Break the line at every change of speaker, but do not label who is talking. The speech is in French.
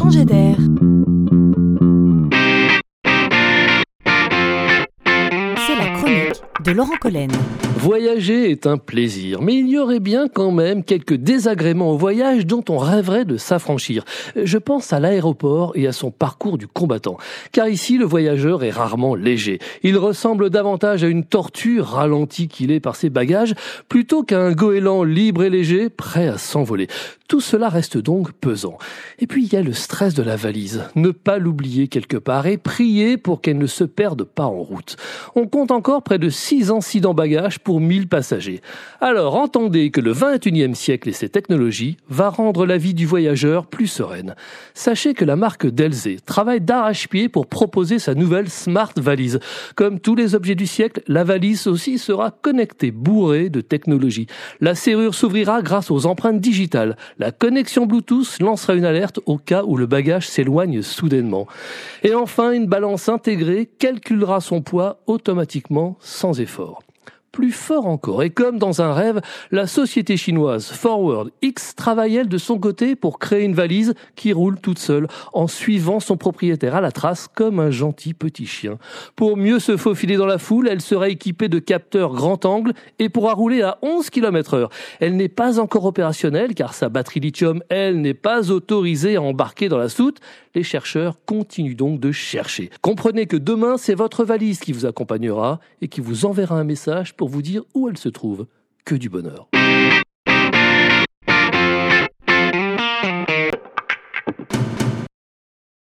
changer d'air. C'est la chronique de Laurent Collen.
Voyager est un plaisir, mais il y aurait bien quand même quelques désagréments au voyage dont on rêverait de s'affranchir. Je pense à l'aéroport et à son parcours du combattant, car ici le voyageur est rarement léger. Il ressemble davantage à une tortue ralentie qu'il est par ses bagages, plutôt qu'à un goéland libre et léger, prêt à s'envoler. Tout cela reste donc pesant. Et puis il y a le stress de la valise. Ne pas l'oublier quelque part et prier pour qu'elle ne se perde pas en route. On compte encore près de 6 incidents bagages pour 1000 passagers. Alors entendez que le 21e siècle et ses technologies va rendre la vie du voyageur plus sereine. Sachez que la marque Delzé travaille d'arrache-pied pour proposer sa nouvelle Smart Valise. Comme tous les objets du siècle, la valise aussi sera connectée, bourrée de technologie. La serrure s'ouvrira grâce aux empreintes digitales. La connexion Bluetooth lancera une alerte au cas où le bagage s'éloigne soudainement. Et enfin, une balance intégrée calculera son poids automatiquement sans effort plus fort encore. Et comme dans un rêve, la société chinoise Forward X travaille elle de son côté pour créer une valise qui roule toute seule en suivant son propriétaire à la trace comme un gentil petit chien. Pour mieux se faufiler dans la foule, elle sera équipée de capteurs grand angle et pourra rouler à 11 km heure. Elle n'est pas encore opérationnelle car sa batterie lithium, elle, n'est pas autorisée à embarquer dans la soute. Les chercheurs continuent donc de chercher. Comprenez que demain, c'est votre valise qui vous accompagnera et qui vous enverra un message pour vous dire où elle se trouve. Que du bonheur.